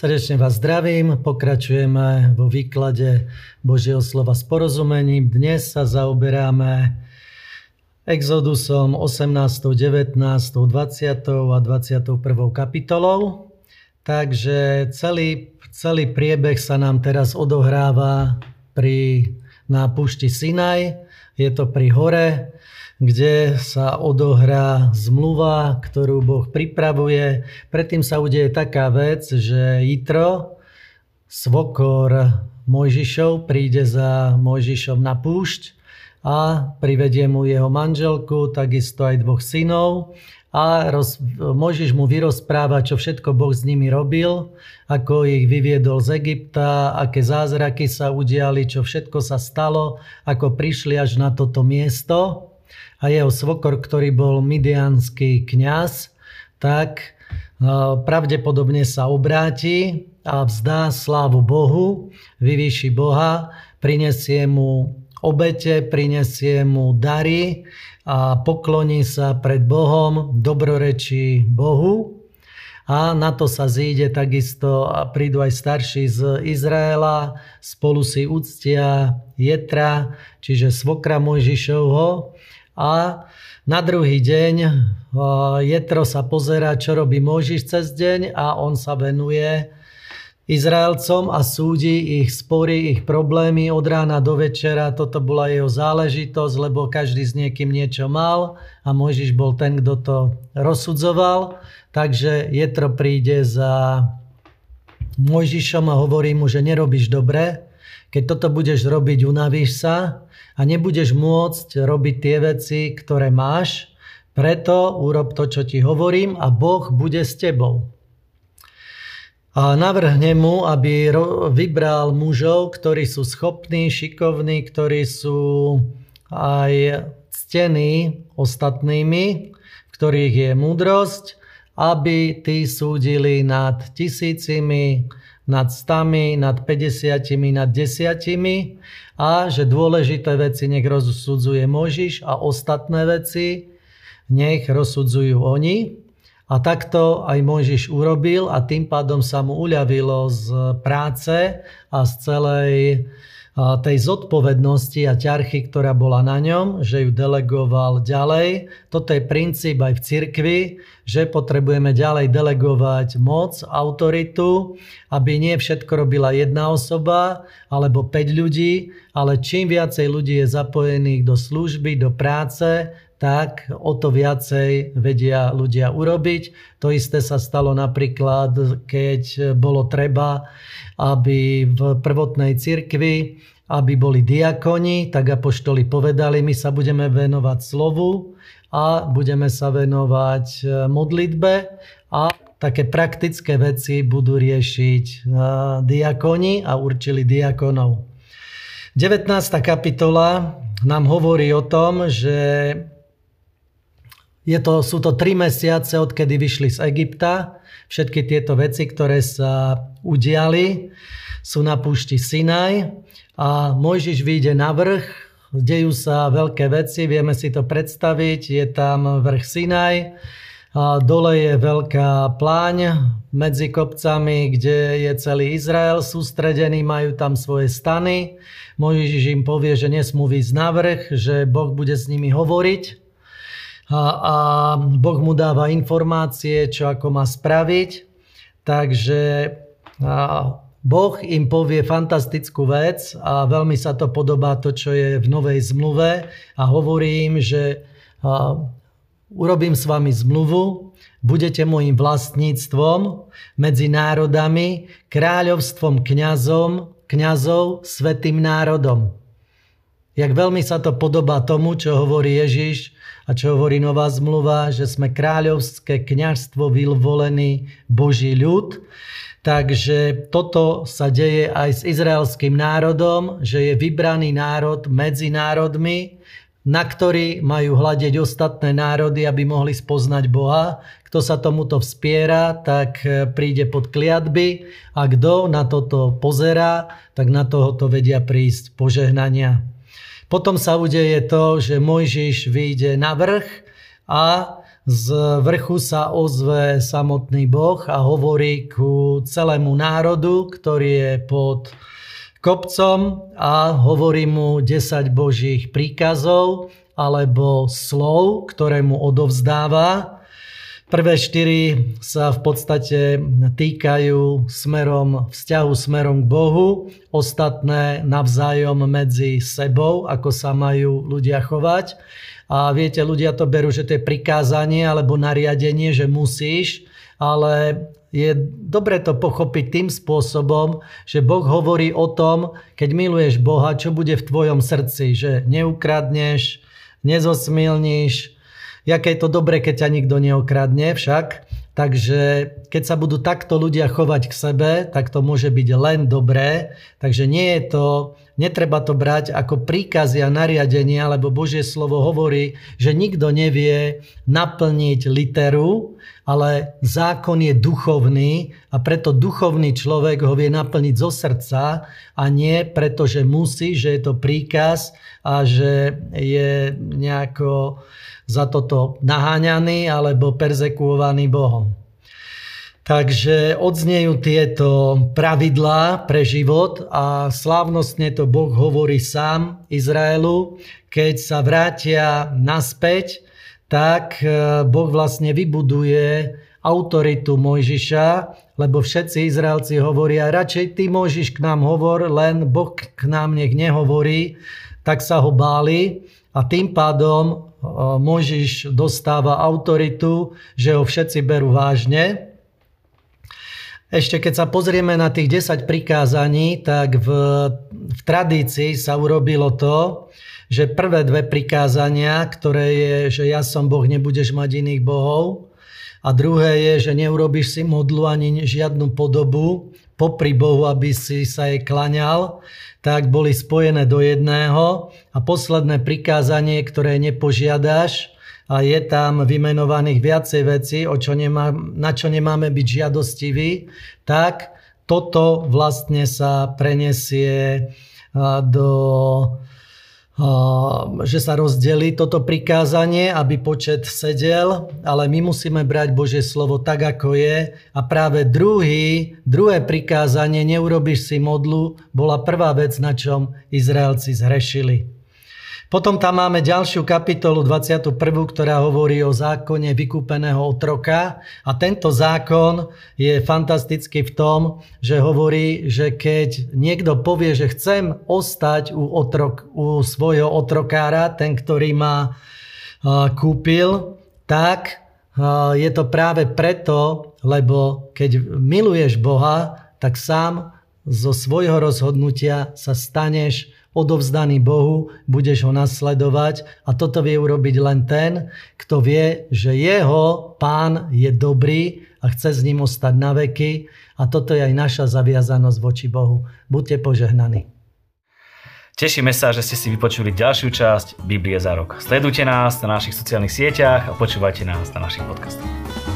Srdečne vás zdravím, pokračujeme vo výklade Božieho slova s porozumením. Dnes sa zaoberáme Exodusom 18., 19., 20. a 21. kapitolou. Takže celý, celý priebeh sa nám teraz odohráva pri, na púšti Sinaj. Je to pri hore, kde sa odohrá zmluva, ktorú Boh pripravuje. Predtým sa udeje taká vec, že Jitro, svokor Mojžišov, príde za Mojžišom na púšť a privedie mu jeho manželku, takisto aj dvoch synov a roz, Mojžiš mu vyrozpráva, čo všetko Boh s nimi robil, ako ich vyviedol z Egypta, aké zázraky sa udiali, čo všetko sa stalo, ako prišli až na toto miesto a jeho svokor, ktorý bol midianský kňaz, tak no, pravdepodobne sa obráti a vzdá slávu Bohu, vyvýši Boha, prinesie mu obete, prinesie mu dary a pokloní sa pred Bohom, dobrorečí Bohu. A na to sa zíde takisto a prídu aj starší z Izraela, spolu si úctia Jetra, čiže svokra Mojžišovho a na druhý deň Jetro sa pozera, čo robí Mojžiš cez deň a on sa venuje Izraelcom a súdi ich spory, ich problémy od rána do večera. Toto bola jeho záležitosť, lebo každý s niekým niečo mal a Mojžiš bol ten, kto to rozsudzoval. Takže Jetro príde za Mojžišom a hovorí mu, že nerobíš dobre. Keď toto budeš robiť, unavíš sa a nebudeš môcť robiť tie veci, ktoré máš, preto urob to, čo ti hovorím a Boh bude s tebou. A navrhne mu, aby vybral mužov, ktorí sú schopní, šikovní, ktorí sú aj ctení ostatnými, v ktorých je múdrosť, aby tí súdili nad tisícimi, nad stami, nad 50, nad desiatimi a že dôležité veci nech rozsudzuje Možiš a ostatné veci nech rozsudzujú oni. A takto aj Mojžiš urobil a tým pádom sa mu uľavilo z práce a z celej tej zodpovednosti a ťarchy, ktorá bola na ňom, že ju delegoval ďalej. Toto je princíp aj v cirkvi, že potrebujeme ďalej delegovať moc, autoritu, aby nie všetko robila jedna osoba alebo 5 ľudí, ale čím viacej ľudí je zapojených do služby, do práce, tak o to viacej vedia ľudia urobiť. To isté sa stalo napríklad, keď bolo treba, aby v prvotnej cirkvi, aby boli diakoni, tak apoštoli povedali, my sa budeme venovať slovu a budeme sa venovať e, modlitbe a také praktické veci budú riešiť e, diakoni a určili diakonov. 19. kapitola nám hovorí o tom, že je to, sú to tri mesiace, odkedy vyšli z Egypta. Všetky tieto veci, ktoré sa udiali, sú na púšti Sinaj. A Mojžiš vyjde na vrch, dejú sa veľké veci, vieme si to predstaviť, je tam vrch Sinaj, a dole je veľká pláň medzi kopcami, kde je celý Izrael sústredený, majú tam svoje stany. Mojžiš im povie, že nesmú výjsť na vrch, že Boh bude s nimi hovoriť a, a Boh mu dáva informácie, čo ako má spraviť. Takže Boh im povie fantastickú vec a veľmi sa to podobá to, čo je v Novej zmluve a hovorí im, že urobím s vami zmluvu, budete môjim vlastníctvom medzi národami, kráľovstvom kňazom, kňazov, svetým národom. Jak veľmi sa to podobá tomu, čo hovorí Ježiš a čo hovorí Nová zmluva, že sme kráľovské kňažstvo vyvolený Boží ľud. Takže toto sa deje aj s izraelským národom, že je vybraný národ medzi národmi, na ktorý majú hľadiť ostatné národy, aby mohli spoznať Boha. Kto sa tomuto vspiera, tak príde pod kliatby a kto na toto pozerá, tak na tohoto vedia prísť požehnania. Potom sa udeje to, že Mojžiš vyjde na vrch a z vrchu sa ozve samotný Boh a hovorí ku celému národu, ktorý je pod kopcom a hovorí mu 10 božích príkazov alebo slov, ktoré mu odovzdáva Prvé štyri sa v podstate týkajú smerom, vzťahu smerom k Bohu, ostatné navzájom medzi sebou, ako sa majú ľudia chovať. A viete, ľudia to berú, že to je prikázanie alebo nariadenie, že musíš, ale je dobre to pochopiť tým spôsobom, že Boh hovorí o tom, keď miluješ Boha, čo bude v tvojom srdci, že neukradneš, nezosmilníš, Jaké je to dobre, keď ťa nikto neokradne však. Takže keď sa budú takto ľudia chovať k sebe, tak to môže byť len dobré. Takže nie je to, netreba to brať ako príkazy a nariadenia, lebo Božie slovo hovorí, že nikto nevie naplniť literu, ale zákon je duchovný a preto duchovný človek ho vie naplniť zo srdca a nie preto, že musí, že je to príkaz a že je nejako za toto naháňaný alebo perzekuovaný Bohom. Takže odznejú tieto pravidlá pre život a slávnostne to Boh hovorí sám Izraelu. Keď sa vrátia naspäť, tak e, Boh vlastne vybuduje autoritu Mojžiša, lebo všetci Izraelci hovoria, radšej ty Mojžiš k nám hovor, len Boh k nám nech nehovorí, tak sa ho báli a tým pádom Mojžiš dostáva autoritu, že ho všetci berú vážne. Ešte keď sa pozrieme na tých 10 prikázaní, tak v, v tradícii sa urobilo to, že prvé dve prikázania, ktoré je, že ja som Boh, nebudeš mať iných bohov, a druhé je, že neurobiš si modlu ani žiadnu podobu popri Bohu, aby si sa jej klaňal, tak boli spojené do jedného. A posledné prikázanie, ktoré nepožiadaš, a je tam vymenovaných viacej vecí, o čo nemá, na čo nemáme byť žiadostiví, tak toto vlastne sa prenesie do že sa rozdeli toto prikázanie, aby počet sedel, ale my musíme brať Božie slovo tak, ako je. A práve druhý, druhé prikázanie, neurobiš si modlu, bola prvá vec, na čom Izraelci zhrešili. Potom tam máme ďalšiu kapitolu 21, ktorá hovorí o zákone vykúpeného otroka. A tento zákon je fantastický v tom, že hovorí, že keď niekto povie, že chcem ostať u, otrok, u svojho otrokára, ten, ktorý ma kúpil, tak je to práve preto, lebo keď miluješ Boha, tak sám zo svojho rozhodnutia sa staneš odovzdaný Bohu, budeš ho nasledovať a toto vie urobiť len ten, kto vie, že jeho pán je dobrý a chce s ním ostať na veky a toto je aj naša zaviazanosť voči Bohu. Buďte požehnaní. Tešíme sa, že ste si vypočuli ďalšiu časť Biblie za rok. Sledujte nás na našich sociálnych sieťach a počúvajte nás na našich podcastoch.